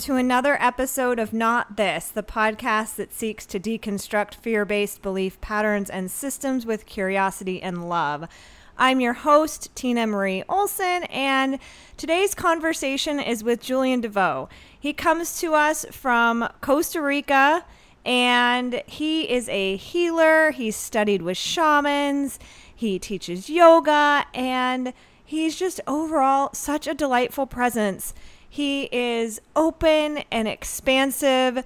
to another episode of Not This, the podcast that seeks to deconstruct fear based belief patterns and systems with curiosity and love. I'm your host, Tina Marie Olson, and today's conversation is with Julian DeVoe. He comes to us from Costa Rica, and he is a healer. He's studied with shamans, he teaches yoga, and he's just overall such a delightful presence. He is open and expansive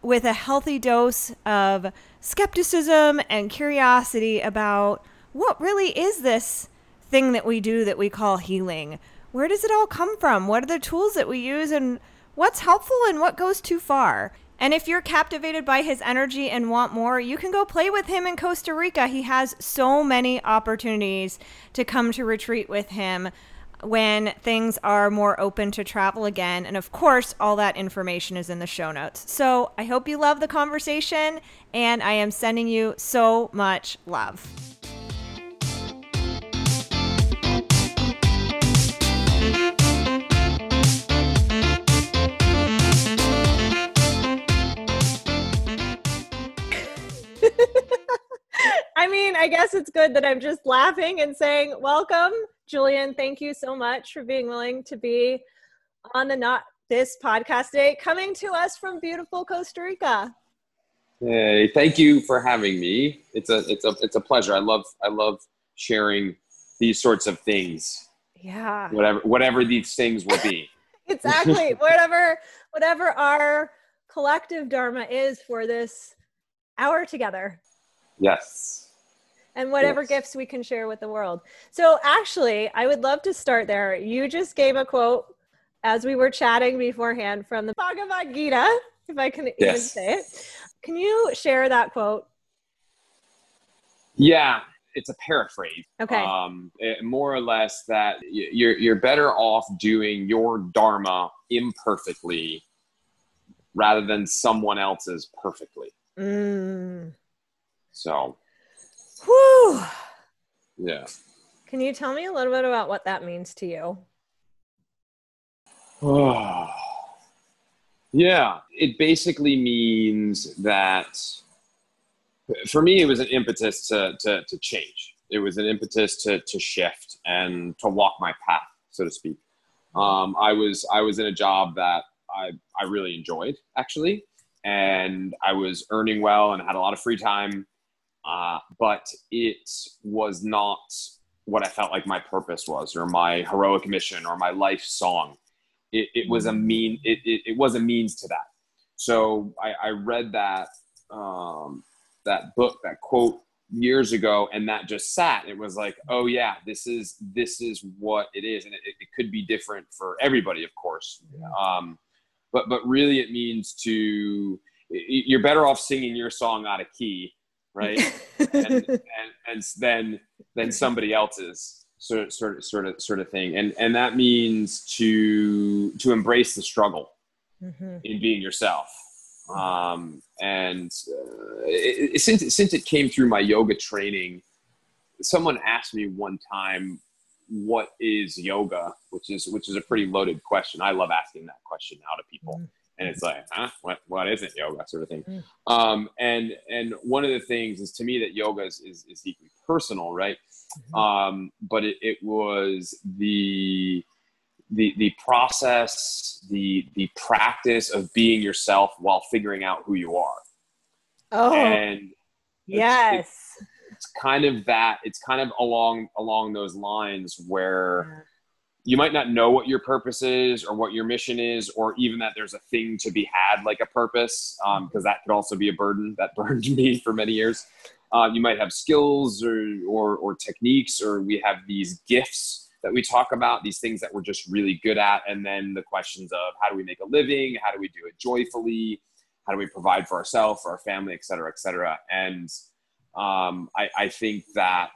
with a healthy dose of skepticism and curiosity about what really is this thing that we do that we call healing? Where does it all come from? What are the tools that we use and what's helpful and what goes too far? And if you're captivated by his energy and want more, you can go play with him in Costa Rica. He has so many opportunities to come to retreat with him when things are more open to travel again. And of course, all that information is in the show notes. So I hope you love the conversation, and I am sending you so much love. I mean, I guess it's good that I'm just laughing and saying, Welcome Julian, thank you so much for being willing to be on the Not This podcast today, coming to us from beautiful Costa Rica. Hey, thank you for having me. It's a it's a it's a pleasure. I love I love sharing these sorts of things. Yeah. Whatever whatever these things will be. exactly. whatever whatever our collective dharma is for this hour together. Yes and whatever yes. gifts we can share with the world. So, actually, I would love to start there. You just gave a quote as we were chatting beforehand from the Bhagavad Gita, if I can yes. even say it. Can you share that quote? Yeah, it's a paraphrase. Okay. Um, it, more or less that you're you're better off doing your dharma imperfectly rather than someone else's perfectly. Mm. So Whew. Yeah. Can you tell me a little bit about what that means to you? Oh. yeah. It basically means that for me, it was an impetus to, to, to change. It was an impetus to, to shift and to walk my path, so to speak. Um, I was I was in a job that I, I really enjoyed actually, and I was earning well and had a lot of free time uh, but it was not what I felt like my purpose was, or my heroic mission, or my life song. It, it was a mean. It, it, it, was a means to that. So I, I read that um, that book, that quote years ago, and that just sat. It was like, oh yeah, this is this is what it is, and it, it could be different for everybody, of course. Um, but but really, it means to you're better off singing your song out of key right? and, and, and then then somebody else's sort of sort of sort of sort of thing, and and that means to to embrace the struggle mm-hmm. in being yourself. Um, and uh, it, it, since since it came through my yoga training, someone asked me one time what is yoga which is which is a pretty loaded question i love asking that question now to people mm-hmm and it's like, huh, what, what isn't yoga sort of thing. Mm. Um, and, and one of the things is to me that yoga is, is, is deeply personal, right? Mm-hmm. Um, but it, it was the, the, the process, the, the practice of being yourself while figuring out who you are. Oh, and yes. It's, it's kind of that, it's kind of along, along those lines where, you might not know what your purpose is or what your mission is or even that there's a thing to be had like a purpose because um, that could also be a burden that burdened me for many years. Uh, you might have skills or, or, or techniques or we have these gifts that we talk about these things that we're just really good at. And then the questions of how do we make a living? How do we do it joyfully? How do we provide for ourselves for our family et cetera et cetera? And um, I, I think that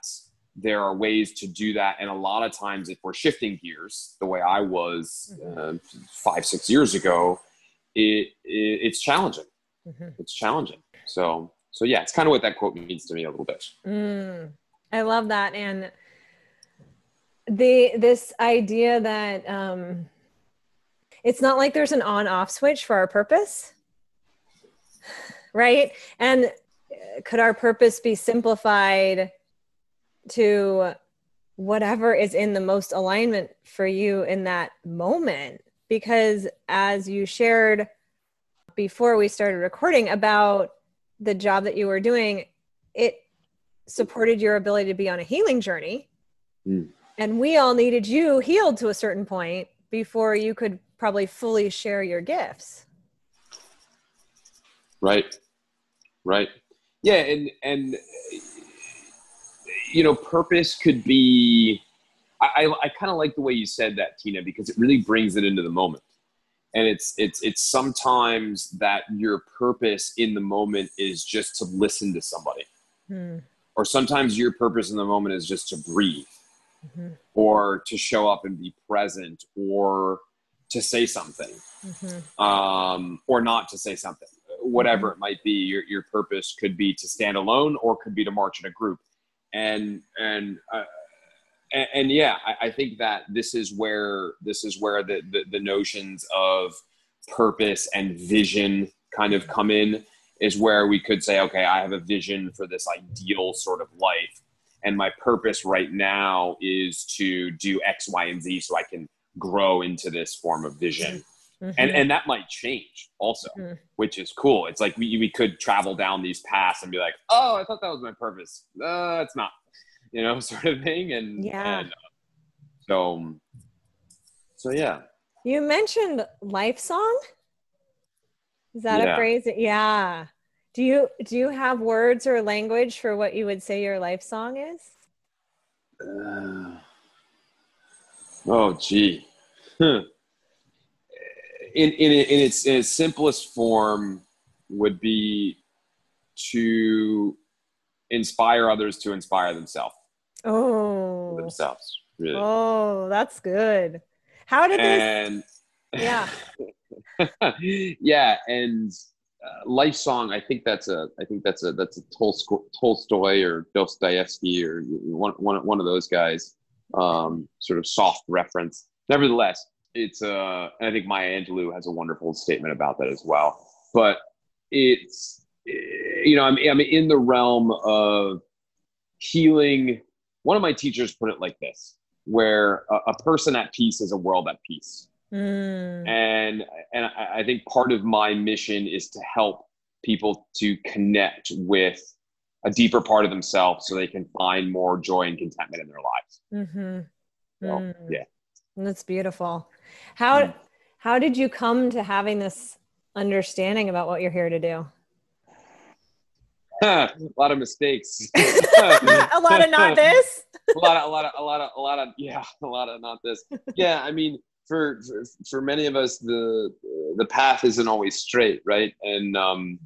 there are ways to do that and a lot of times if we're shifting gears the way i was mm-hmm. uh, five six years ago it, it it's challenging mm-hmm. it's challenging so so yeah it's kind of what that quote means to me a little bit mm, i love that and the this idea that um it's not like there's an on off switch for our purpose. Right. And uh, could our purpose be simplified to whatever is in the most alignment for you in that moment? Because as you shared before we started recording about the job that you were doing, it supported your ability to be on a healing journey. Mm. And we all needed you healed to a certain point before you could probably fully share your gifts. Right. Right. Yeah, and and you know, purpose could be I, I, I kind of like the way you said that, Tina, because it really brings it into the moment and it's it's it's sometimes that your purpose in the moment is just to listen to somebody hmm. or sometimes your purpose in the moment is just to breathe mm-hmm. or to show up and be present or to say something mm-hmm. um, or not to say something whatever mm-hmm. it might be your, your purpose could be to stand alone or could be to march in a group and and uh, and, and yeah, I, I, think that this is where this is where the, the, the notions of purpose and vision kind of come in. Is where we could say, okay, I have a vision for this ideal sort of life, and my purpose right now is to do X, Y, and Z, so I can grow into this form of vision. Mm-hmm. And, and that might change also, mm-hmm. which is cool. It's like we, we could travel down these paths and be like, oh, I thought that was my purpose. Uh, it's not you know, sort of thing. And yeah, and, uh, so so yeah. You mentioned life song. Is that yeah. a phrase? Yeah. Do you do you have words or language for what you would say your life song is? Uh, oh, gee. Huh. In, in, in, its, in its simplest form would be to inspire others to inspire themselves. Oh. Themselves. Really. Oh, that's good. How did and, this? Yeah. yeah, and uh, life song. I think that's a. I think that's a. That's a Tolstoy or Dostoevsky or one one one of those guys. Um, sort of soft reference. Nevertheless, it's. Uh, I think Maya Angelou has a wonderful statement about that as well. But it's. You know, I'm I'm in the realm of healing one of my teachers put it like this where a, a person at peace is a world at peace mm. and and I, I think part of my mission is to help people to connect with a deeper part of themselves so they can find more joy and contentment in their lives mm-hmm. so, mm. yeah that's beautiful how mm. how did you come to having this understanding about what you're here to do a lot of mistakes. a lot of not this. a lot of, a lot of, a lot of, a lot of, yeah, a lot of not this. Yeah, I mean, for, for for many of us, the the path isn't always straight, right? And um,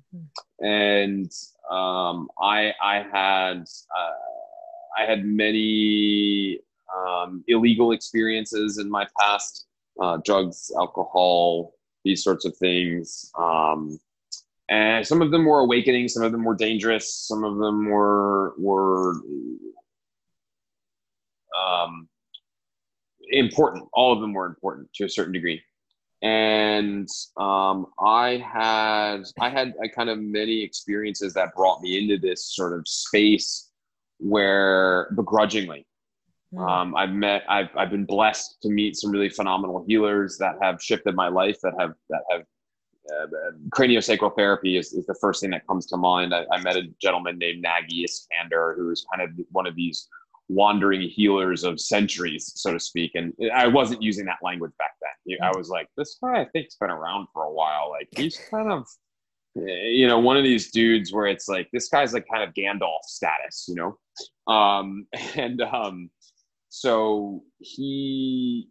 and um, I I had uh, I had many um, illegal experiences in my past, uh, drugs, alcohol, these sorts of things. Um, and some of them were awakening some of them were dangerous some of them were were um, important all of them were important to a certain degree and um, i had i had a kind of many experiences that brought me into this sort of space where begrudgingly hmm. um, I've met, I've, I've been blessed to meet some really phenomenal healers that have shifted my life, that have that have uh, craniosacral therapy is, is the first thing that comes to mind. I, I met a gentleman named Nagy Iskander, who is kind of one of these wandering healers of centuries, so to speak. And I wasn't using that language back then. I was like, this guy I think's been around for a while. Like he's kind of, you know, one of these dudes where it's like this guy's like kind of Gandalf status, you know. Um, and um, so he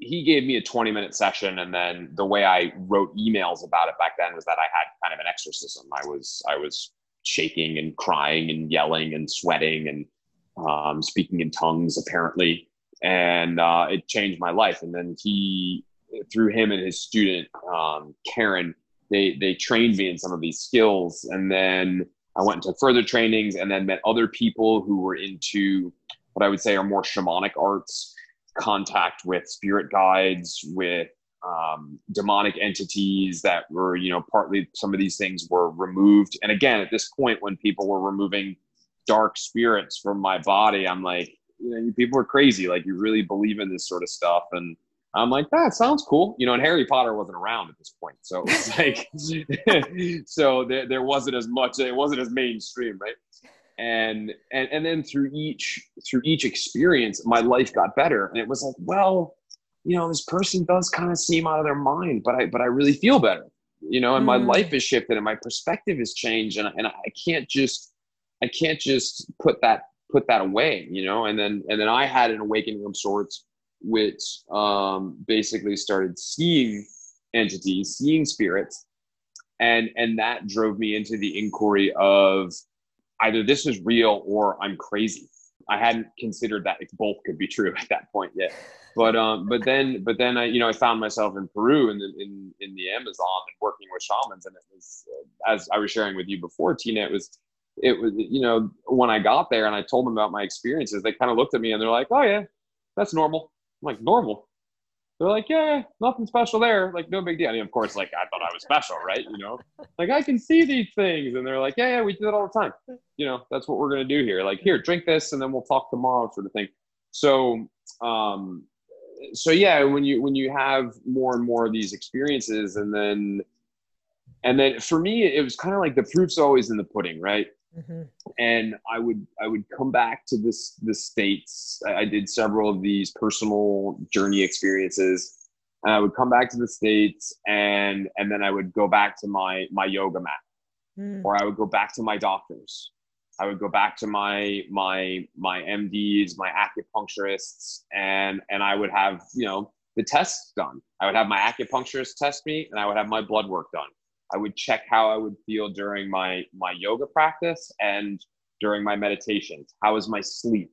he gave me a 20 minute session and then the way i wrote emails about it back then was that i had kind of an exorcism. I was i was shaking and crying and yelling and sweating and um, speaking in tongues apparently. And uh, it changed my life. And then he through him and his student um, karen they they trained me in some of these skills. And then i went into further trainings and then met other people who were into what i would say are more shamanic arts contact with spirit guides, with um, demonic entities that were, you know, partly some of these things were removed. And again, at this point, when people were removing dark spirits from my body, I'm like, you know, people are crazy. Like, you really believe in this sort of stuff. And I'm like, that sounds cool. You know, and Harry Potter wasn't around at this point. So it was like, so there, there wasn't as much, it wasn't as mainstream, right? And, and, and then through each, through each experience, my life got better. And it was like, well, you know, this person does kind of seem out of their mind, but I, but I really feel better, you know, and mm. my life has shifted and my perspective has changed. And, and I can't just, I can't just put that, put that away, you know? And then, and then I had an awakening of sorts, which um, basically started seeing entities, seeing spirits. And, and that drove me into the inquiry of either this is real or I'm crazy. I hadn't considered that both could be true at that point yet but um, but then but then I you know I found myself in Peru in, in in the Amazon and working with shamans, and it was uh, as I was sharing with you before, Tina. It was it was you know when I got there and I told them about my experiences, they kind of looked at me and they're like, "Oh yeah, that's normal." I'm like, "Normal." They're like, "Yeah, nothing special there. Like no big deal." I mean, of course, like I thought I was special, right? You know, like I can see these things, and they're like, "Yeah, yeah, we do that all the time." You know, that's what we're gonna do here. Like, here, drink this, and then we'll talk tomorrow, sort of thing. So um, so yeah, when you when you have more and more of these experiences, and then and then for me, it was kind of like the proof's always in the pudding, right? Mm-hmm. And I would I would come back to this the states. I did several of these personal journey experiences. And I would come back to the states, and and then I would go back to my my yoga mat, mm. or I would go back to my doctors, I would go back to my my my MDs, my acupuncturists, and and I would have you know the tests done. I would have my acupuncturist test me, and I would have my blood work done. I would check how I would feel during my my yoga practice and during my meditations. How is my sleep?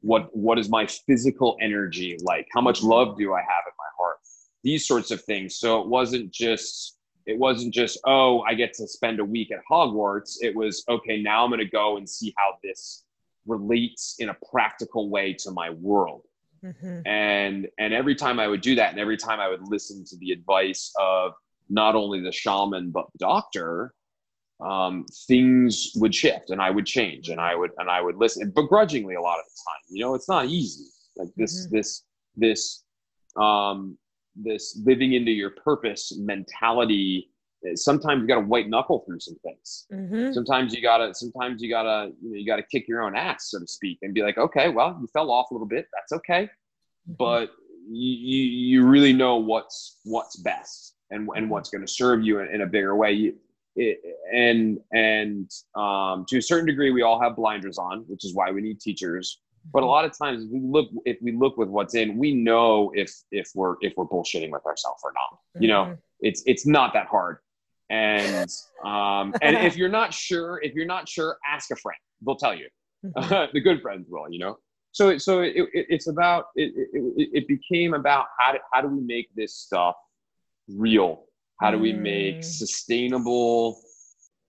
What what is my physical energy like? How much love do I have in my heart? These sorts of things. So it wasn't just it wasn't just oh i get to spend a week at hogwarts it was okay now i'm going to go and see how this relates in a practical way to my world mm-hmm. and and every time i would do that and every time i would listen to the advice of not only the shaman but the doctor um, things would shift and i would change and i would and i would listen begrudgingly a lot of the time you know it's not easy like this mm-hmm. this this um this living into your purpose mentality sometimes you got to white knuckle through some things mm-hmm. sometimes you gotta sometimes you gotta you, know, you gotta kick your own ass so to speak and be like okay well you fell off a little bit that's okay mm-hmm. but you, you, you really know what's what's best and and mm-hmm. what's going to serve you in, in, a bigger way you, it, and and um, to a certain degree we all have blinders on which is why we need teachers but a lot of times we look if we look with what's in, we know if if we're if we're bullshitting with ourselves or not. You know, mm-hmm. it's it's not that hard. And um and if you're not sure, if you're not sure, ask a friend. They'll tell you. Mm-hmm. the good friends will, you know. So so it, it, it's about it, it, it became about how do, how do we make this stuff real? How do we make mm. sustainable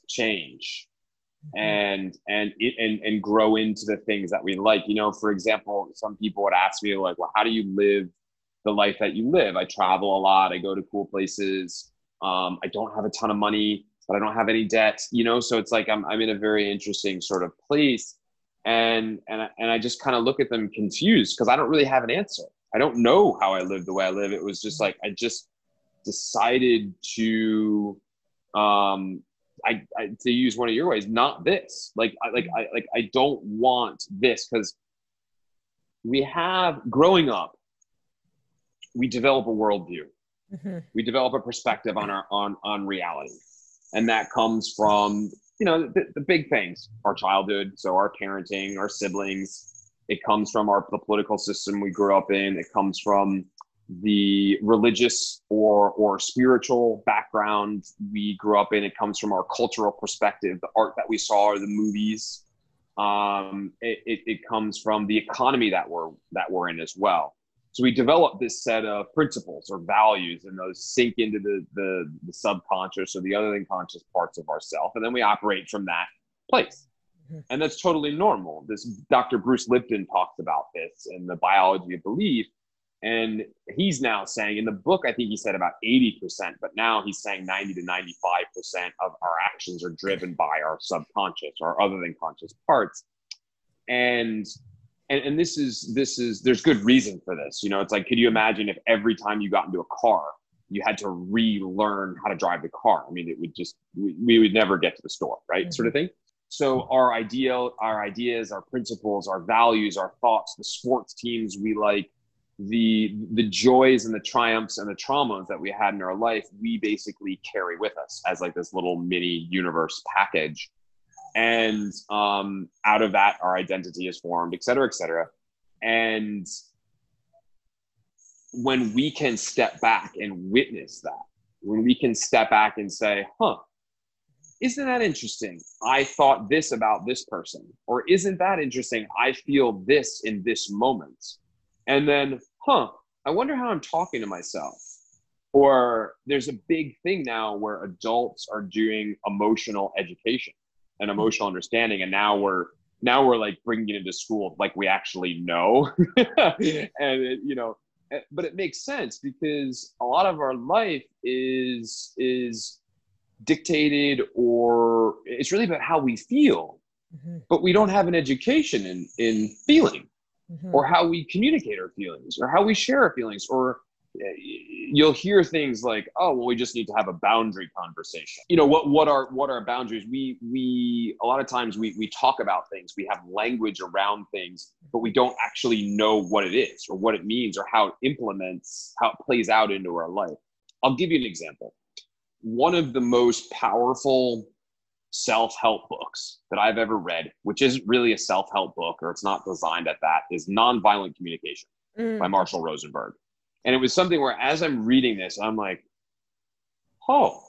change? Mm-hmm. and and it, and and grow into the things that we like. You know for example some people would ask me like well how do you live the life that you live? I travel a lot. I go to cool places. Um, i don't have a ton of money but i don't have any debt you know? So it's like i'm, I'm in a very interesting sort of place. And and I, and i just kind of look at them confused because i don't really have an answer. I don't know how i live the way i live. It was just like i just decided to um I, I, to use one of your ways, not this. Like I like I like I don't want this because we have growing up, we develop a worldview. Mm-hmm. We develop a perspective on our on on reality, and that comes from you know the, the big things: our childhood, so our parenting, our siblings. It comes from our the political system we grew up in. It comes from the religious or or spiritual background we grew up in. It comes from our cultural perspective, the art that we saw, or the movies. Um, it, it, it comes from the economy that we're that we're in as well. So we develop this set of principles or values, and those sink into the the, the subconscious or the other than conscious parts of ourself, and then we operate from that place. Mm-hmm. And that's totally normal. This Dr. Bruce Lipton talks about this in the biology of belief And he's now saying in the book, I think he said about 80%, but now he's saying 90 to 95% of our actions are driven by our subconscious or other than conscious parts. And and, and this is this is there's good reason for this. You know, it's like, could you imagine if every time you got into a car, you had to relearn how to drive the car? I mean, it would just we, we would never get to the store, right? Mm-hmm. Sort of thing. So our ideal, our ideas, our principles, our values, our thoughts, the sports teams we like, the the joys and the triumphs and the traumas that we had in our life we basically carry with us as like this little mini universe package. And um, out of that our identity is formed et cetera et cetera. And when we can step back and witness that when we can step back and say huh isn't that interesting? I thought this about this person. Or isn't that interesting? I feel this in this moment. And then huh, I wonder how I'm talking to myself. Or there's a big thing now where adults are doing emotional education and emotional understanding. And now we're, now we're like bringing it into school like we actually know. and, it, you know, eh, but it makes sense because a lot of our life is, is, dictated or it's really about how we feel mm-hmm. but we don't have an education in in feeling mm-hmm. or how we communicate our feelings or how we share our feelings or eh, you'll hear things like oh well we just need to have a boundary conversation. You know what what are what are boundaries? We we a lot of times we we talk about things we have language around things but we don't actually know what it is or what it means or how it implements how it plays out into our life. I'll give you an example. One of the most powerful self help books that I've ever read, which isn't really a self help book or it's not designed at that, is Nonviolent Communication mm. by Marshall Rosenberg. And it was something where as I'm reading this, I'm like, oh,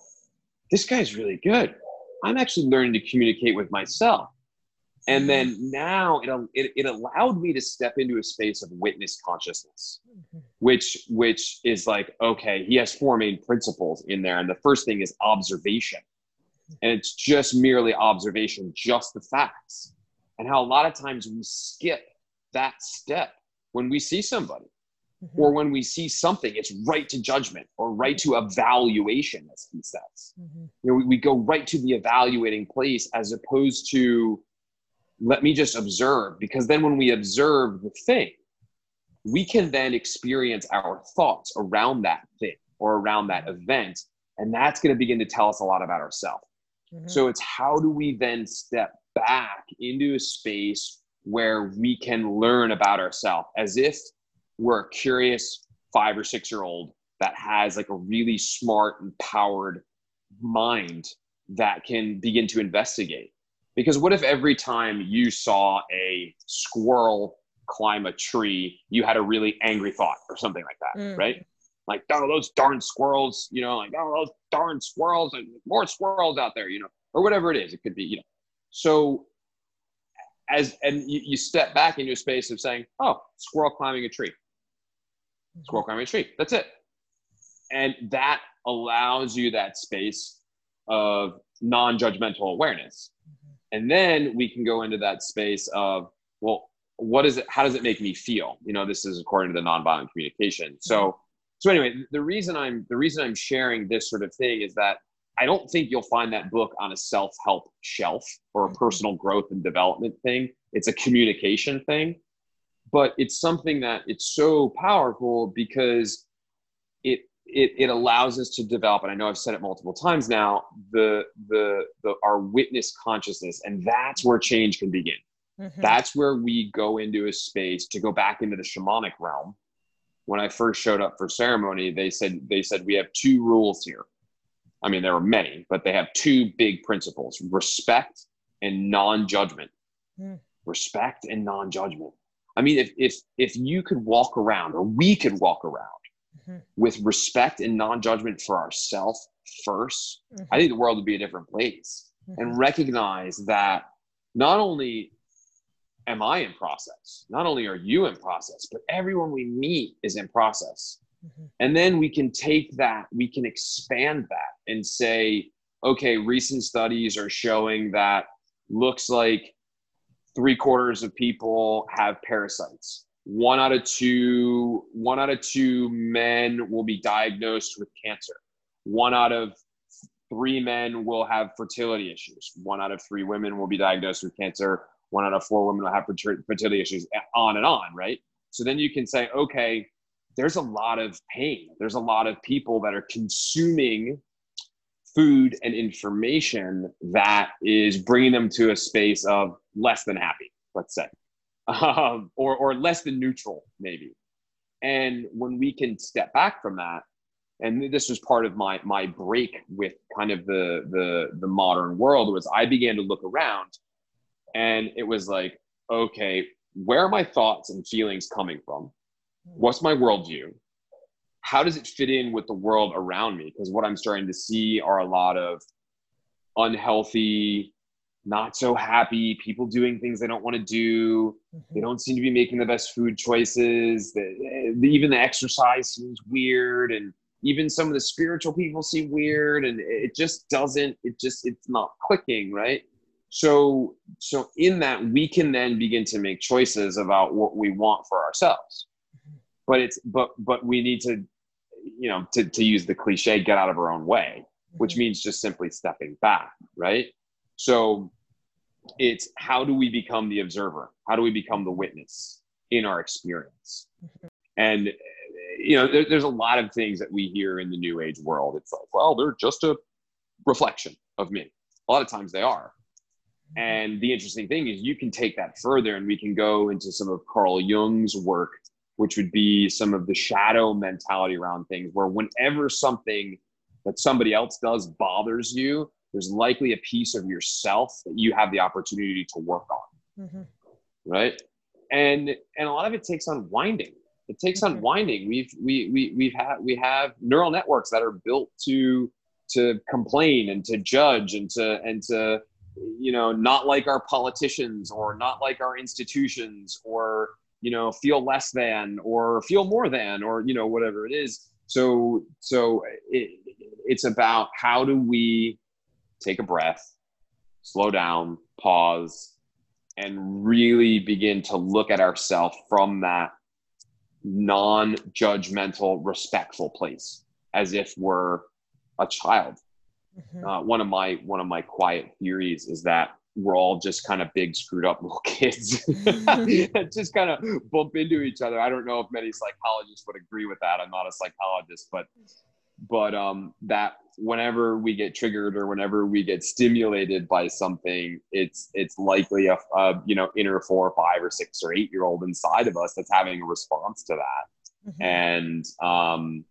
this guy's really good. I'm actually learning to communicate with myself. And then now it, it, it allowed me to step into a space of witness consciousness, mm-hmm. which, which is like, okay, he has four main principles in there. And the first thing is observation and it's just merely observation, just the facts. And how a lot of times we skip that step when we see somebody mm-hmm. or when we see something, it's right to judgment or right to evaluation, as he says. Mm-hmm. You know, we, we go right to the evaluating place as opposed to let me just observe, because then when we observe the thing, we can then experience our thoughts around that thing or around that event. And that's going to begin to tell us a lot about ourselves. Mm-hmm. So it's how do we then step back into a space where we can learn about ourselves as if we're a curious five or six year old that has like a really smart, empowered mind that can begin to investigate. Because what if every time you saw a squirrel climb a tree, you had a really angry thought or something like that, mm. right? Like, oh, those darn squirrels, you know, like, oh, those darn squirrels, and more squirrels out there, you know, or whatever it is. It could be, you know. So, as and you, you step back into a space of saying, oh, squirrel climbing a tree, squirrel climbing a tree. That's it, and that allows you that space of non-judgmental awareness, mm-hmm. and then we can go into that space of, well, what is it? How does it make me feel? You know, this is according to the nonviolent communication. So mm-hmm. So anyway, the reason I'm the reason I'm sharing this sort of thing is that I don't think you'll find that book on a self-help shelf or a mm-hmm. personal growth and development thing. It's a communication thing, but it's something that it's so powerful because it it, it allows us to develop and i know i've said it multiple times now the the, the our witness consciousness and that's where change can begin mm-hmm. that's where we go into a space to go back into the shamanic realm when I first showed up for ceremony, they said they said we have two rules here. I mean, there are many, but they have two big principles: respect and non-judgment. Mm. Respect and non-judgment. I mean, if if if you could walk around, or we could walk around mm-hmm. with respect and non-judgment for ourselves 1st mm-hmm. I think the world would be a different place. Mm-hmm. And recognize that not only am I in process? Not only are you in process, but everyone we meet is in process. Mm-hmm. And then we can take that, we can expand that and say, okay, recent studies are showing that looks like three quarters of people have parasites. one out of two one out of two men will be diagnosed with cancer one out of three men will have fertility issues one out of three women will be diagnosed with cancer one out of four women will have fertility issues on and on right so then you can say okay there's a lot of pain there's a lot of people that are consuming food and information that is bringing them to a space of less than happy let's say um, or or less than neutral maybe. And when we can step back from that, and this was part of my my break with kind of the the the modern world was I began to look around, and it was like, okay, where are my thoughts and feelings coming from? What's my worldview? How does it fit in with the world around me? Because what I'm starting to see are a lot of unhealthy not so happy, people doing things they don't want to do. Mm-hmm. They don't seem to be making the best food choices. The, even the exercise seems weird. And even some of the spiritual people seem weird. And it just doesn't, it just, it's not clicking, right? So, so in that, we can then begin to make choices about what we want for ourselves. Mm-hmm. But it's, but, but we need to, you know, to, to use the cliche, get out of our own way, which mm-hmm. means just simply stepping back, right? So it's how do we become the observer? How do we become the witness in our experience? Mm-hmm. And you know, there, there's a lot of things that we hear in the new age world. It's like, well, they're just a reflection of me. A lot of times they are. And the interesting thing is, you can take that further, and we can go into some of Carl Jung's work, which would be some of the shadow mentality around things, where whenever something that somebody else does bothers you, there's likely a piece of yourself that you have the opportunity to work on mm-hmm. right and and a lot of it takes unwinding it takes mm-hmm. unwinding we've we, we we've had we have neural networks that are built to to complain and to judge and to and to you know not like our politicians or not like our institutions or you know feel less than or feel more than or you know whatever it is so so it, it's about how do we take a breath, slow down, pause, and really begin to look at ourselves from that non judgmental, respectful place as if we're a child. Mm-hmm. Uh, one of my one of my quiet theories is that we're all just kind of big screwed up little kids that just kind of bump into each other i don't know if many psychologists would agree with that i'm not a psychologist but but um, that whenever we get triggered or whenever we get stimulated by something, it's it's likely a, a you know inner four or five or six or eight year old inside of us that's having a response to that, mm-hmm. and um,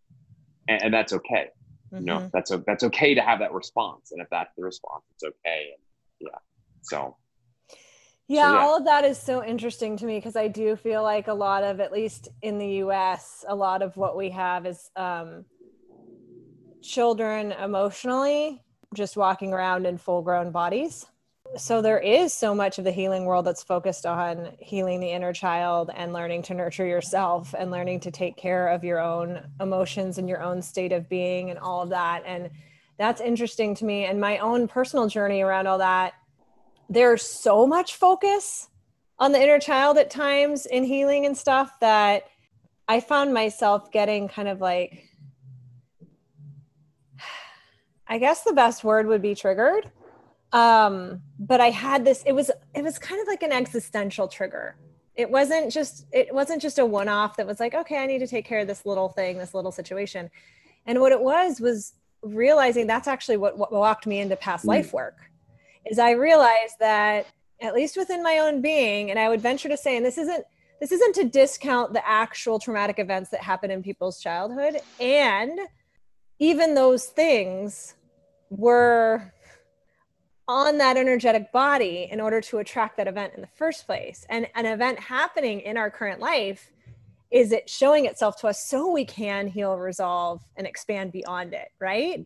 and, and that's okay. Mm-hmm. You know, that's that's okay to have that response, and if that's the response, it's okay. And yeah, so. Yeah, so, yeah, all of that is so interesting to me because I do feel like a lot of, at least in the US, a lot of what we have is um, children emotionally just walking around in full grown bodies. So there is so much of the healing world that's focused on healing the inner child and learning to nurture yourself and learning to take care of your own emotions and your own state of being and all of that. And that's interesting to me. And my own personal journey around all that, there's so much focus on the inner child at times in healing and stuff that I found myself getting kind of like I guess the best word would be triggered. Um, but I had this, it was, it was kind of like an existential trigger. It wasn't just, it wasn't just a one-off that was like, okay, I need to take care of this little thing, this little situation. And what it was, was realizing that's actually what, what walked me into past mm. life work is I realized that at least within my own being, and I would venture to say, and this isn't, this isn't to discount the actual traumatic events that happen in people's childhood and even those things were on that energetic body in order to attract that event in the first place. And an event happening in our current life is it showing itself to us so we can heal, resolve, and expand beyond it, right?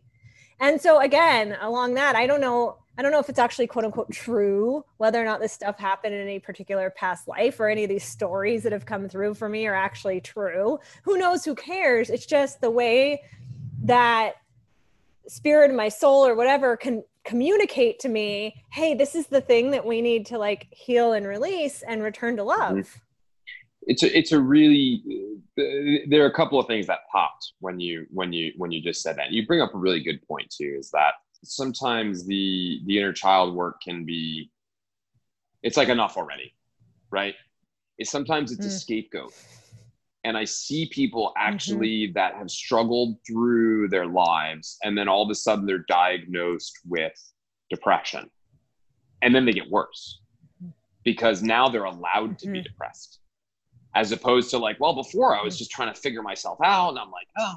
And so again, along that, I don't know, I don't know if it's actually quote unquote true, whether or not this stuff happened in any particular past life or any of these stories that have come through for me are actually true. Who knows? Who cares? It's just the way that spirit of my soul or whatever can communicate to me hey this is the thing that we need to like heal and release and return to love. It's a it's a really there are a couple of things that popped when you when you when you just said that. You bring up a really good point too is that sometimes the the inner child work can be it's like enough already right? It's sometimes it's mm. a scapegoat and i see people mm-hmm. actually mm-hmm. that have struggled through their lives and then all of a sudden they're diagnosed with depression and then they get worse because now they're allowed to mm-hmm. be depressed as opposed to like, well, before I was just trying to figure myself out, and I'm like, oh,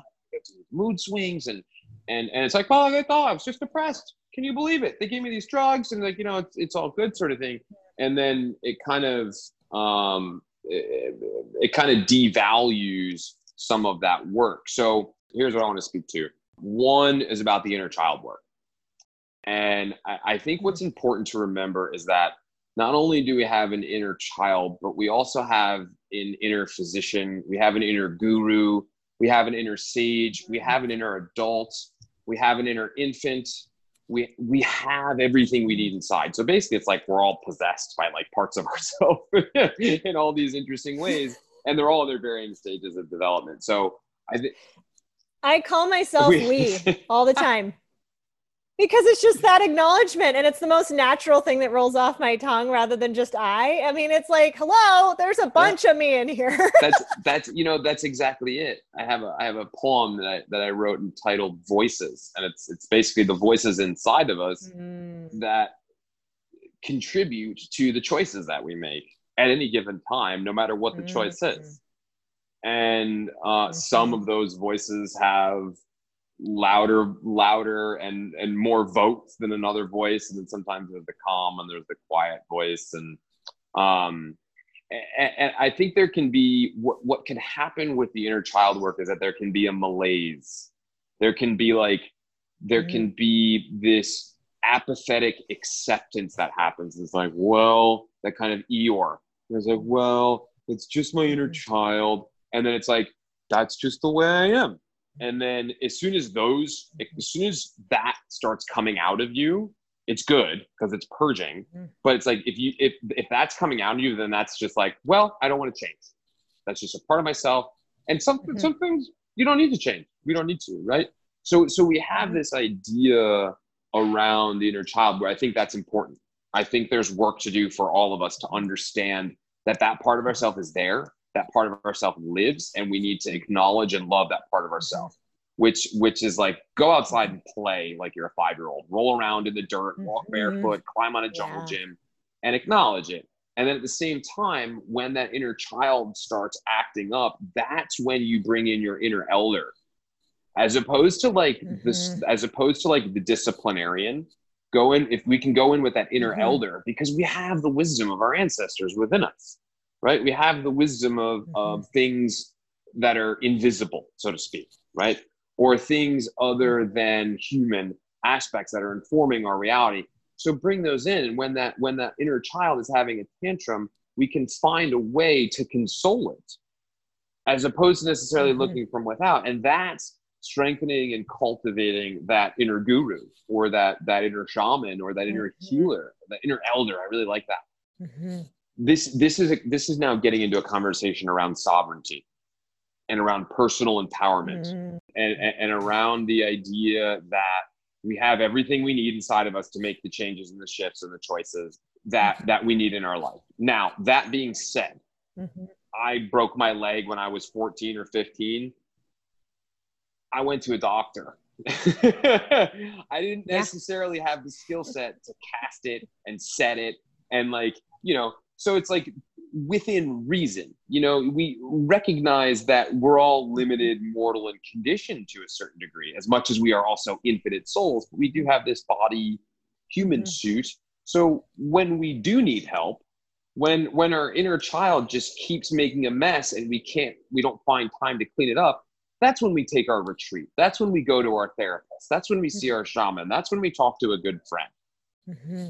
mood swings, and and and it's like, well, I thought I was just depressed. Can you believe it? They gave me these drugs, and like, you know, it's it's all good, sort of thing. And then it kind of um, it, it kind of devalues some of that work. So here's what I want to speak to. One is about the inner child work. And I, I think what's important to remember is that not only do we have an inner child, but we also have an inner physician, we have an inner guru, we have an inner sage, we have an inner adult, we have an inner infant. We, we have everything we need inside. So basically, it's like we're all possessed by like parts of ourselves in all these interesting ways, and they're all in their varying stages of development. So I think I call myself we, we all the time because it's just that acknowledgement and it's the most natural thing that rolls off my tongue rather than just i i mean it's like hello there's a bunch yeah. of me in here that's that's you know that's exactly it i have a i have a poem that i that i wrote entitled voices and it's it's basically the voices inside of us mm. that contribute to the choices that we make at any given time no matter what the mm. choice is and uh, mm-hmm. some of those voices have louder louder and and more votes than another voice. And then sometimes there's the calm and there's the quiet voice. And um and, and i think there can be what, what can happen with the inner child work is that there can be a malaise. There can be like there mm-hmm. can be this apathetic acceptance that happens. It's like well that kind of eeyore. It's like well it's just my inner mm-hmm. child. And then it's like that's just the way i am and then as soon as those as soon as that starts coming out of you it's good because it's purging. Mm-hmm. but it's like if you if if that's coming out of you then that's just like well i don't want to change. That's just a part of myself. And some mm-hmm. some things you don't need to change. We don't need to right? So so we have mm-hmm. this idea around the inner child where i think that's important. I think there's work to do for all of us to understand that that part of ourselves is there that part of ourselves lives and we need to acknowledge and love that part of ourselves which which is like go outside and play like you're a five year old roll around in the dirt walk mm-hmm. barefoot climb on a jungle yeah. gym and acknowledge it and then at the same time when that inner child starts acting up that's when you bring in your inner elder as opposed to like mm-hmm. this as opposed to like the disciplinarian go in if we can go in with that inner mm-hmm. elder because we have the wisdom of our ancestors within us right? We have the wisdom of, mm-hmm. of things that are invisible, so to speak, right? Or things other mm-hmm. than human aspects that are informing our reality. So bring those in. And when that when that inner child is having a tantrum, we can find a way to console it as opposed to necessarily mm-hmm. looking from without. And that's strengthening and cultivating that inner guru or that that inner shaman or that inner mm-hmm. healer, that inner elder. I really like that. This this is a, this is now getting into a conversation around sovereignty and around personal empowerment mm-hmm. and, and, and around the idea that we have everything we need inside of us to make the changes and the shifts and the choices that mm-hmm. that we need in our life now that being said mm-hmm. i broke my leg when i was 14 or 15 i went to a doctor i didn't necessarily have the skill set to cast it and set it and like you know so it's like within reason you know we recognize that we're all limited mortal and conditioned to a certain degree as much as we are also infinite souls but we do have this body human mm-hmm. suit so when we do need help when when our inner child just keeps making a mess and we can't we don't find time to clean it up that's when we take our retreat that's when we go to our therapist that's when we see mm-hmm. our shaman that's when we talk to a good friend mm-hmm.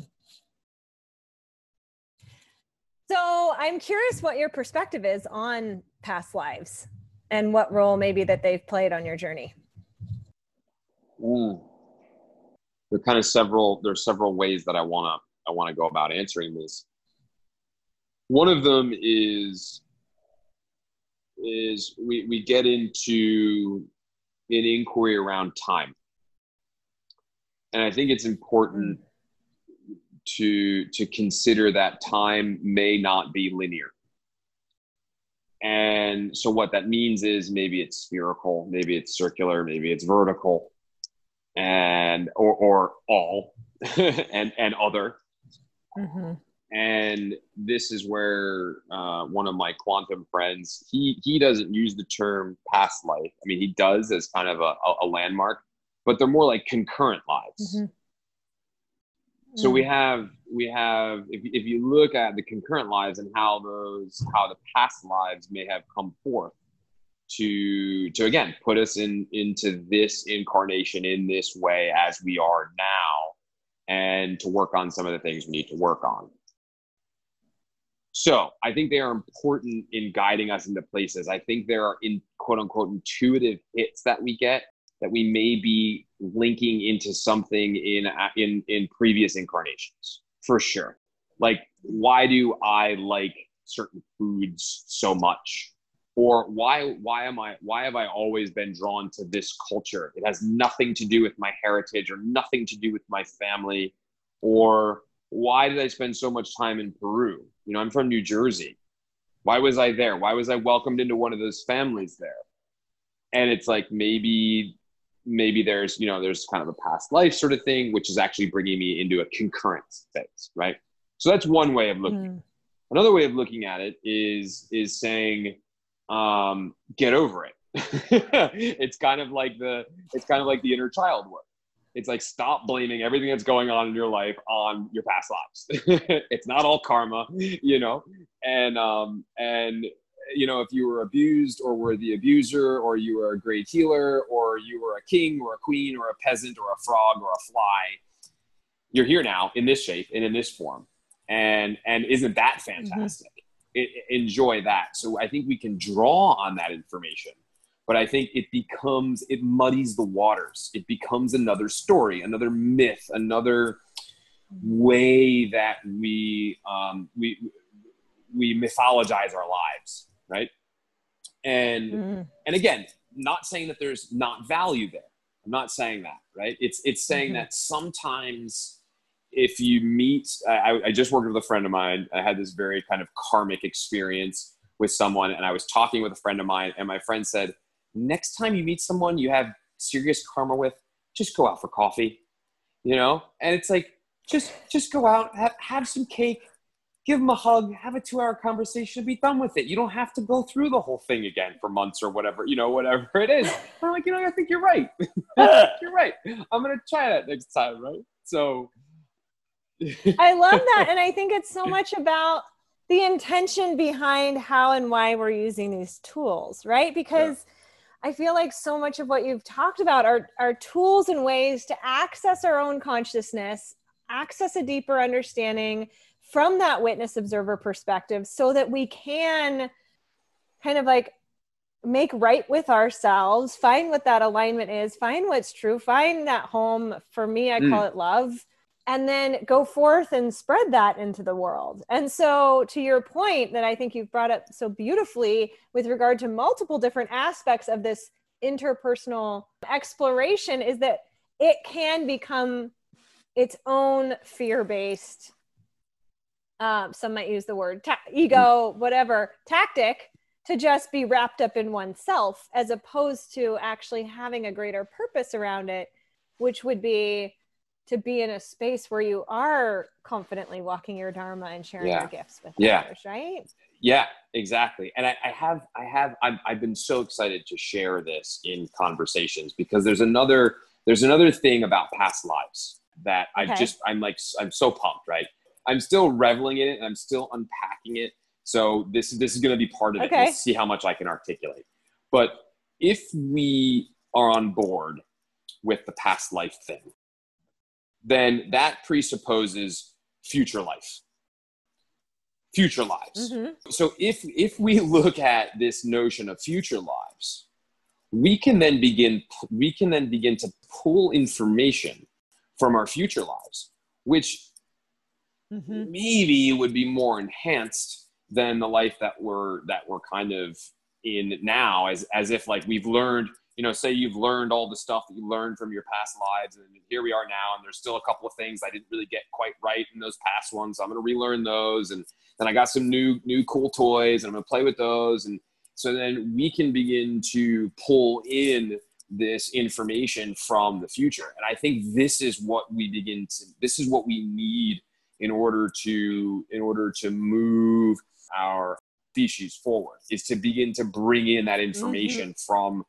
So I'm curious what your perspective is on past lives and what role maybe that they've played on your journey. Ooh. There are kind of several there's several ways that I wanna I wanna go about answering this. One of them is is we, we get into an inquiry around time. And I think it's important to to consider that time may not be linear. And so what that means is maybe it's spherical, maybe it's circular, maybe it's vertical, and or or all and and other. Mm-hmm. And this is where uh, one of my quantum friends he he doesn't use the term past life. I mean, he does as kind of a, a landmark, but they're more like concurrent lives. Mm-hmm. So we have we have if if you look at the concurrent lives and how those how the past lives may have come forth to to again put us in into this incarnation in this way as we are now and to work on some of the things we need to work on. So I think they are important in guiding us into places. I think there are in quote unquote intuitive hits that we get that we may be linking into something in in in previous incarnations for sure. Like why do I like certain foods so much? Or why why am I why have I always been drawn to this culture? It has nothing to do with my heritage or nothing to do with my family or why did I spend so much time in Peru? You know, I'm from New Jersey. Why was I there? Why was I welcomed into one of those families there? And it's like maybe maybe there's you know there's kind of a past life sort of thing which is actually bringing me into a concurrent phase right? So that's one way of looking. Mm. another way of looking at it is is saying um, get over it. It's kind of like the it's kind of like the inner child work. It's like stop blaming everything that's going on in your life on your past lives. it's not all karma, you know, and um, and you know if you were abused or were the abuser or you were a great healer or you were a king or a queen or a peasant or a frog or a fly, you're here now in this shape and in this form, and and isn't that mm-hmm. fantastic? Mm-hmm. It, enjoy that. So I think we can draw on that information but I think it becomes it muddies the waters. It becomes another story, another myth, another way that we um, we we mythologize our lives, right? And mm-hmm. and again, not saying that there's not value there. I'm not saying that, right? It's it's saying mm-hmm. that sometimes if you meet, I, I just worked with a friend of mine. I had this very kind of karmic experience with someone, and I was talking with a friend of mine, and my friend said next time you meet someone you have serious karma with, just go out for coffee, you know? And it's like, just just go out, have, have some cake, give them a hug, have a two hour conversation, be done with it. You don't have to go through the whole thing again for months or whatever, you know, whatever it is. I'm like, you know, I think you're right. you're right. I'm going to try that next time, right? So. I love that. And I think it's so much about the intention behind how and why we're using these tools, right? Because. Yeah I feel like so much of what you've talked about are, are tools and ways to access our own consciousness, access a deeper understanding from that witness observer perspective so that we can kind of like make right with ourselves, find what that alignment is, find what's true, find that home. For me, I mm. call it love and then go forth and spread that into the world. And so, to your point that I think you've brought up so beautifully with regard to multiple different aspects of this interpersonal exploration, is that it can become its own fear based, um, some might use the word ta- ego, whatever tactic to just be wrapped up in oneself as opposed to actually having a greater purpose around it, which would be to be in a space where you are confidently walking your dharma and sharing yeah. your gifts with yeah. others, right? Yeah, exactly. And I, I have, I have, i I've been so excited to share this in conversations because there's another, there's another thing about past lives that okay. I just, I'm like, I'm so pumped, right? I'm still reveling in it and I'm still unpacking it. So this, this is going to be part of okay. it. We'll see how much I can articulate. But if we are on board with the past life thing, then that presupposes future life future lives mm-hmm. so if if we look at this notion of future lives we can then begin we can then begin to pull information from our future lives which mm-hmm. maybe would be more enhanced than the life that we're that we're kind of in now as as if like we've learned you know say you've learned all the stuff that you learned from your past lives and here we are now and there's still a couple of things i didn't really get quite right in those past ones so i'm going to relearn those and then i got some new new cool toys and i'm going to play with those and so then we can begin to pull in this information from the future and i think this is what we begin to this is what we need in order to in order to move our species forward is to begin to bring in that information mm-hmm. from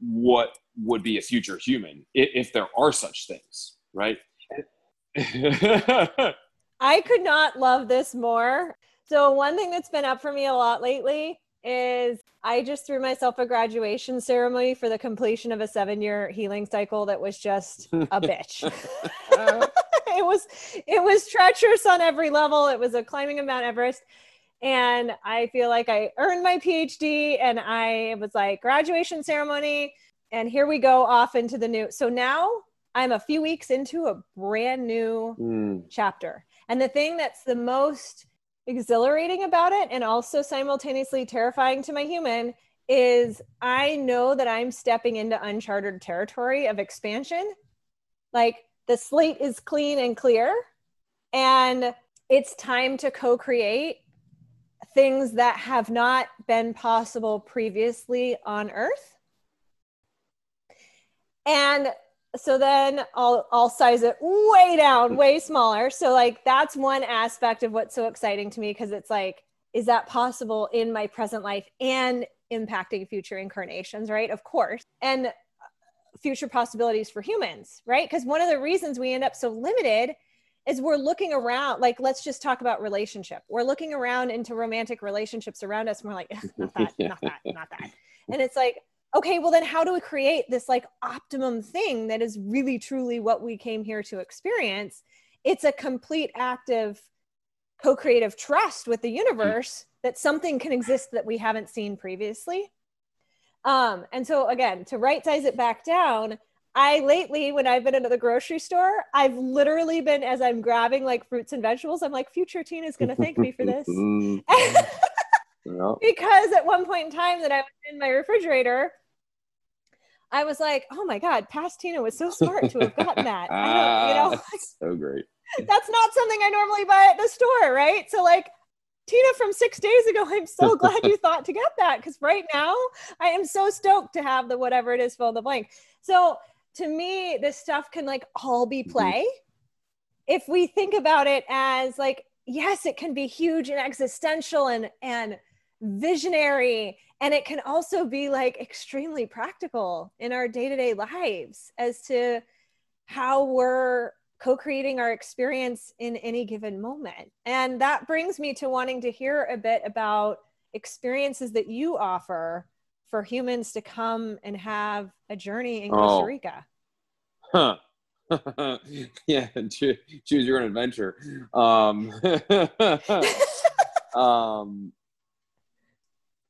what would be a future human if, if there are such things right i could not love this more so one thing that's been up for me a lot lately is I just threw myself a graduation ceremony for the completion of a seven year healing cycle that was just a bitch. it was it was treacherous on every level. It was a climbing of Mount Everest. And I feel like I earned my PhD and I was like graduation ceremony and here we go off into the new. So now I'm a few weeks into a brand new mm. chapter. And the thing that's the most exhilarating about it and also simultaneously terrifying to my human is I know that I'm stepping into uncharted territory of expansion. Like the slate is clean and clear, and it's time to co create things that have not been possible previously on Earth. And so then I'll I'll size it way down, way smaller. So like that's one aspect of what's so exciting to me because it's like, is that possible in my present life and impacting future incarnations, right? Of course. And future possibilities for humans, right? Because one of the reasons we end up so limited is we're looking around, like, let's just talk about relationship. We're looking around into romantic relationships around us, and we're like, not that, not that, not that. And it's like, okay, well, then how do we create this like optimum thing that is really truly what we came here to experience? It's a complete act of co creative trust with the mm. universe that something can exist that we haven't seen previously. Um, and so, again, to right size it back down, I lately, when I've been into the grocery store, I've literally been, as I'm grabbing like fruits and vegetables, I'm like, future Tina's going to thank me for this. Because at one point in time that I was in my refrigerator, I was like, oh my God, past Tina was so smart to have gotten that. Don't, you know, so great. That's not something I normally buy at the store, right? So like Tina from six days ago, I'm so glad you thought to get that because right now I am so stoked to have the whatever it is fill the blank. So to me, this stuff can like all be mm-hmm. play. Mm-hmm. If we think about it as like, yes, it can be huge and existential and and visionary and it can also be like extremely practical in our day-to-day lives as to how we're co-creating our experience in any given moment and that brings me to wanting to hear a bit about experiences that you offer for humans to come and have a journey in costa oh. rica huh yeah choose, choose your own adventure um, um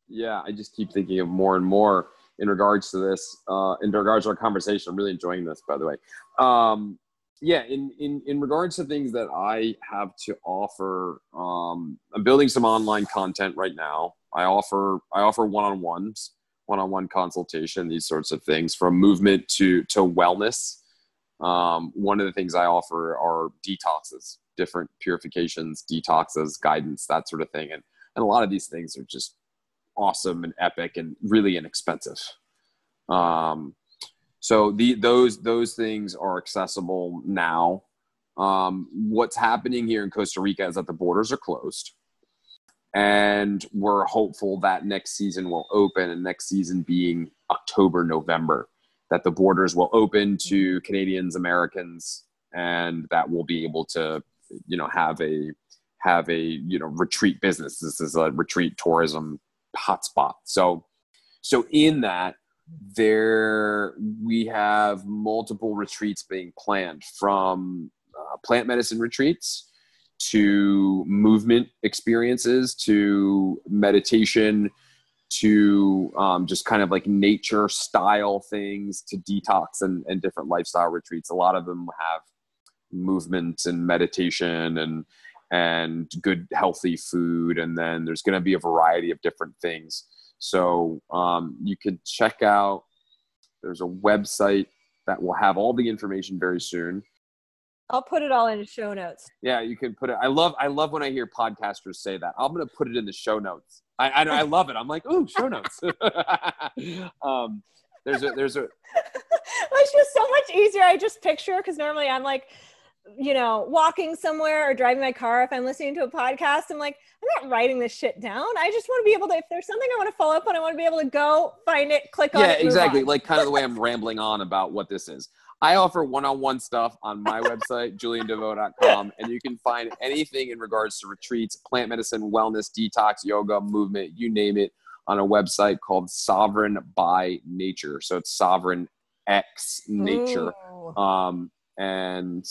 yeah, I just keep thinking of more and more in regards to this. Uh, in regards to our conversation, I'm really enjoying this, by the way. Um, yeah, in, in in regards to things that I have to offer, um, I'm building some online content right now. I offer I offer one on ones, one on one consultation, these sorts of things, from movement to to wellness. Um, one of the things I offer are detoxes, different purifications, detoxes, guidance, that sort of thing, and and a lot of these things are just awesome and epic and really inexpensive. Um, so the those those things are accessible now. Um, what's happening here in Costa Rica is that the borders are closed, and we're hopeful that next season will open, and next season being October November, that the borders will open to Canadians, Americans, and that we'll be able to, you know, have a have a you know retreat business. This is a retreat tourism hotspot. So, so in that, there we have multiple retreats being planned from uh, plant medicine retreats to movement experiences to meditation to um, just kind of like nature style things to detox and, and different lifestyle retreats. A lot of them have movement and meditation and and good healthy food. And then there's going to be a variety of different things So um, you could check out. There's a website that will have all the information very soon. I'll put it all in the show notes. Yeah, you can put it. I love I love when I hear podcasters say that. I'm gonna put it in the show notes. I I, I love it. I'm like, ooh, show notes. um, there's a there's a. it's just so much easier. I just picture because normally I'm like, you know, walking somewhere or driving my car. If I'm listening to a podcast, I'm like, I'm not writing this shit down. I just want to be able to. If there's something I want to follow up on, I want to be able to go find it, click on yeah, it. Yeah, exactly. Like kind of the way I'm rambling on about what this is. I offer one-on-one stuff on my website, juliandevoe.com, and you can find anything in regards to retreats, plant medicine, wellness, detox, yoga, movement, you name it, on a website called Sovereign by Nature. So it's Sovereign X Nature. Um, and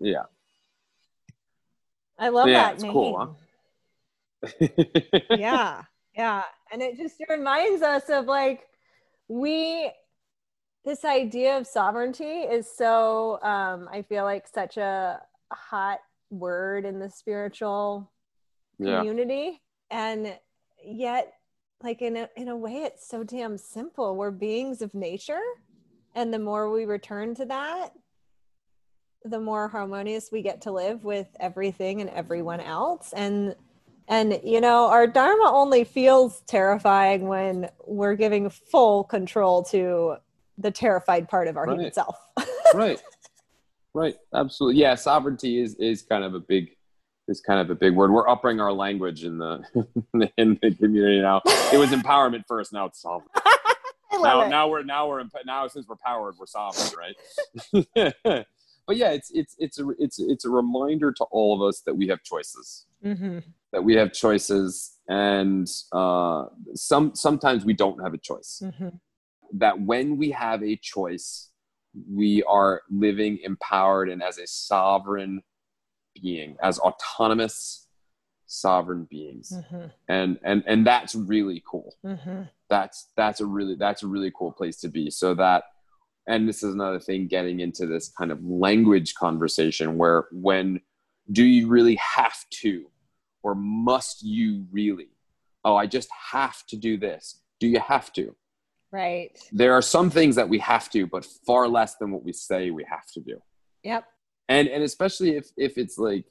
yeah. I love yeah, that it's name. Cool, huh? yeah. Yeah. And it just reminds us of like, we this idea of sovereignty is so um, i feel like such a hot word in the spiritual yeah. community and yet like in a, in a way it's so damn simple we're beings of nature and the more we return to that the more harmonious we get to live with everything and everyone else and and you know our dharma only feels terrifying when we're giving full control to the terrified part of our right. human self. right. Right. Absolutely. Yeah. Sovereignty is, is kind of a big, is kind of a big word. We're upping our language in the, in the community now. It was empowerment first. Now it's sovereign. now, it. now we're, now we're, now since we're powered, we're sovereign. Right. But yeah, it's, it's, it's a, it's, it's a reminder to all of us that we have choices, mm-hmm. that we have choices. And uh, some, sometimes we don't have a choice. Mm-hmm that when we have a choice, we are living empowered and as a sovereign being, as autonomous sovereign beings. Mm-hmm. And and and that's really cool. Mm-hmm. That's that's a really that's a really cool place to be. So that and this is another thing getting into this kind of language conversation where when do you really have to or must you really? Oh, I just have to do this. Do you have to? Right. There are some things that we have to, but far less than what we say we have to do. Yep. And and especially if if it's like,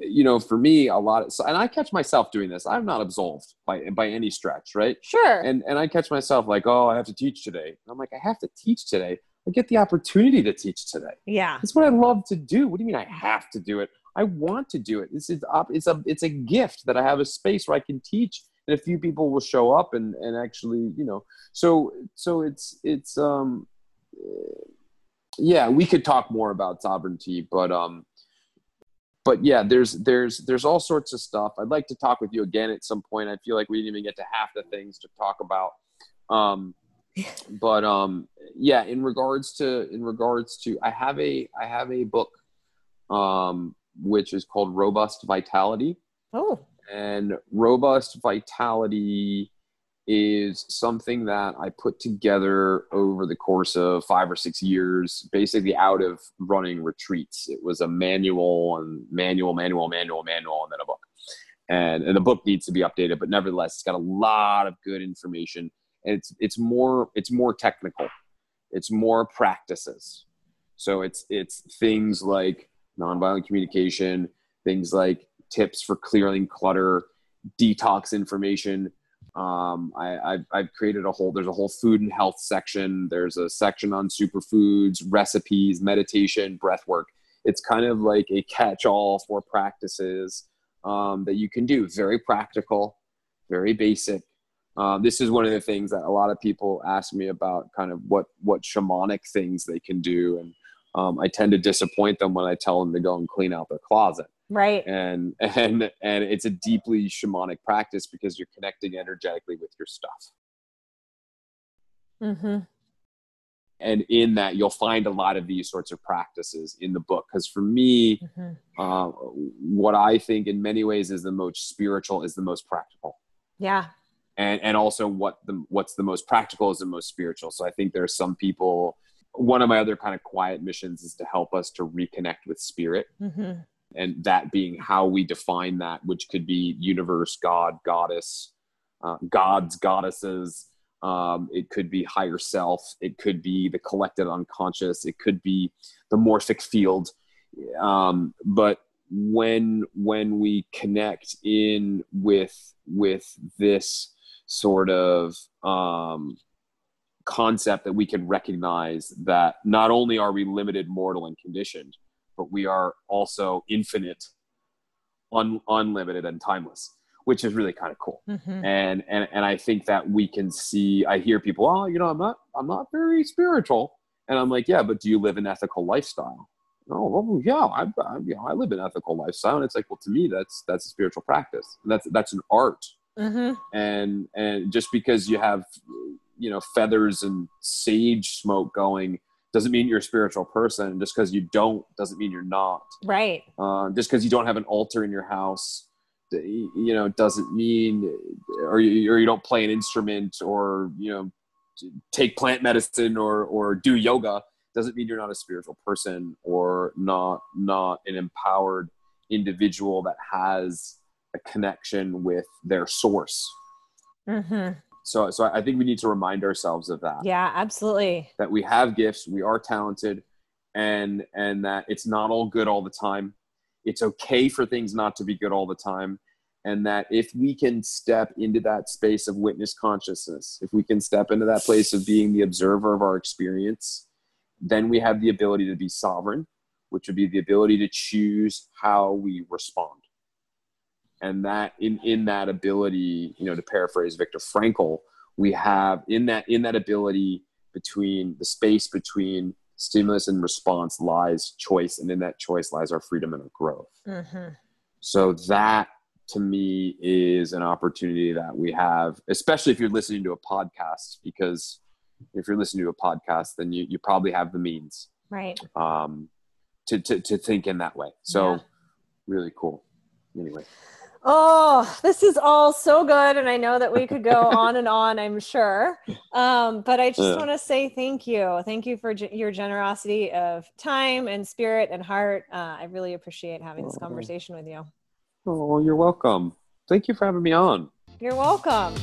you know, for me, a lot of and I catch myself doing this. I'm not absolved by by any stretch, right? Sure. And and I catch myself like, oh, I have to teach today. And I'm like, I have to teach today. I get the opportunity to teach today. Yeah. That's what I love to do. What do you mean I have to do it? I want to do it. This is it's a it's a gift that I have a space where I can teach and a few people will show up and and actually you know so so it's it's um yeah we could talk more about sovereignty but um but yeah there's there's there's all sorts of stuff. I'd like to talk with you again at some point. I feel like we didn't even get to half the things to talk about. Um but um yeah in regards to in regards to i have a i have a book um which is called robust vitality. Oh. And robust vitality is something that I put together over the course of five or six years, basically out of running retreats. It was a manual and manual, manual, manual, manual, and then a book. And, and the book needs to be updated, but nevertheless, it's got a lot of good information. And it's it's more it's more technical. It's more practices. So it's it's things like nonviolent communication, things like tips for clearing clutter, detox information. Um, I, have I've created a whole, there's a whole food and health section. There's a section on superfoods, recipes, meditation, breath work. It's kind of like a catch all for practices um, that you can do. Very practical, very basic. Um, this is one of the things that a lot of people ask me about kind of what, what shamanic things they can do. And um, I tend to disappoint them when I tell them to go and clean out their closet right. And and and it's a deeply shamanic practice because you're connecting energetically with your stuff. Mm-hmm. and in that you'll find a lot of these sorts of practices in the book. Because for me mm-hmm. uh, what i think in many ways is the most spiritual is the most practical. Yeah. And and also what the what's the most practical is the most spiritual. So i think there are some people one of my other kind of quiet missions is to help us to reconnect with spirit. Mm-hmm and that being how we define that, which could be universe, God, goddess, uh, gods, goddesses. Um, it could be higher self. It could be the collected unconscious. It could be the morphic field. Um, but when when we connect in with with this sort of um, concept that we can recognize that not only are we limited, mortal, and conditioned, but we are also infinite, un- unlimited, and timeless which is really kind of cool. Mm-hmm. And, and, and I think that we can see, I hear people, oh, you know, I'm not, I'm not very spiritual. And I'm like, yeah, but do you live an ethical lifestyle? Oh, well, yeah, I, I, you know, I live an ethical lifestyle. And it's like, well, to me, that's, that's a spiritual practice. And that's, that's an art. Mm-hmm. And, and just because you have, you know, feathers and sage smoke going, doesn't mean you're a spiritual person. Just because you don't doesn't mean you're not. Right. Uh, just because you don't have an altar in your house you know doesn't mean or you, or you don't play an instrument or you know take plant medicine or or do yoga doesn't mean you're not a spiritual person or not not an empowered individual that has a connection with their source mm-hmm. So so i think we need to remind ourselves of that. Yeah absolutely. That we have gifts we are talented and and that it's not all good all the time. It's okay for things not to be good all the time and that if we can step into that space of witness consciousness if we can step into that place of being the observer of our experience then we have the ability to be sovereign which would be the ability to choose how we respond and that in in that ability you know to paraphrase viktor frankl we have in that in that ability between the space between stimulus and response lies choice and in that choice lies our freedom and our growth. Mm-hmm. so that to me is an opportunity that we have especially if you're listening to a podcast because if you're listening to a podcast then you, you probably have the means right. um to, to, to think in that way. So yeah. really cool. Anyway Oh, this is all so good. And I know that we could go on and on, I'm sure. Um, but I just yeah. want to say thank you. Thank you for ge- your generosity of time and spirit and heart. Uh, I really appreciate having this conversation with you. Oh, you're welcome. Thank you for having me on. You're welcome.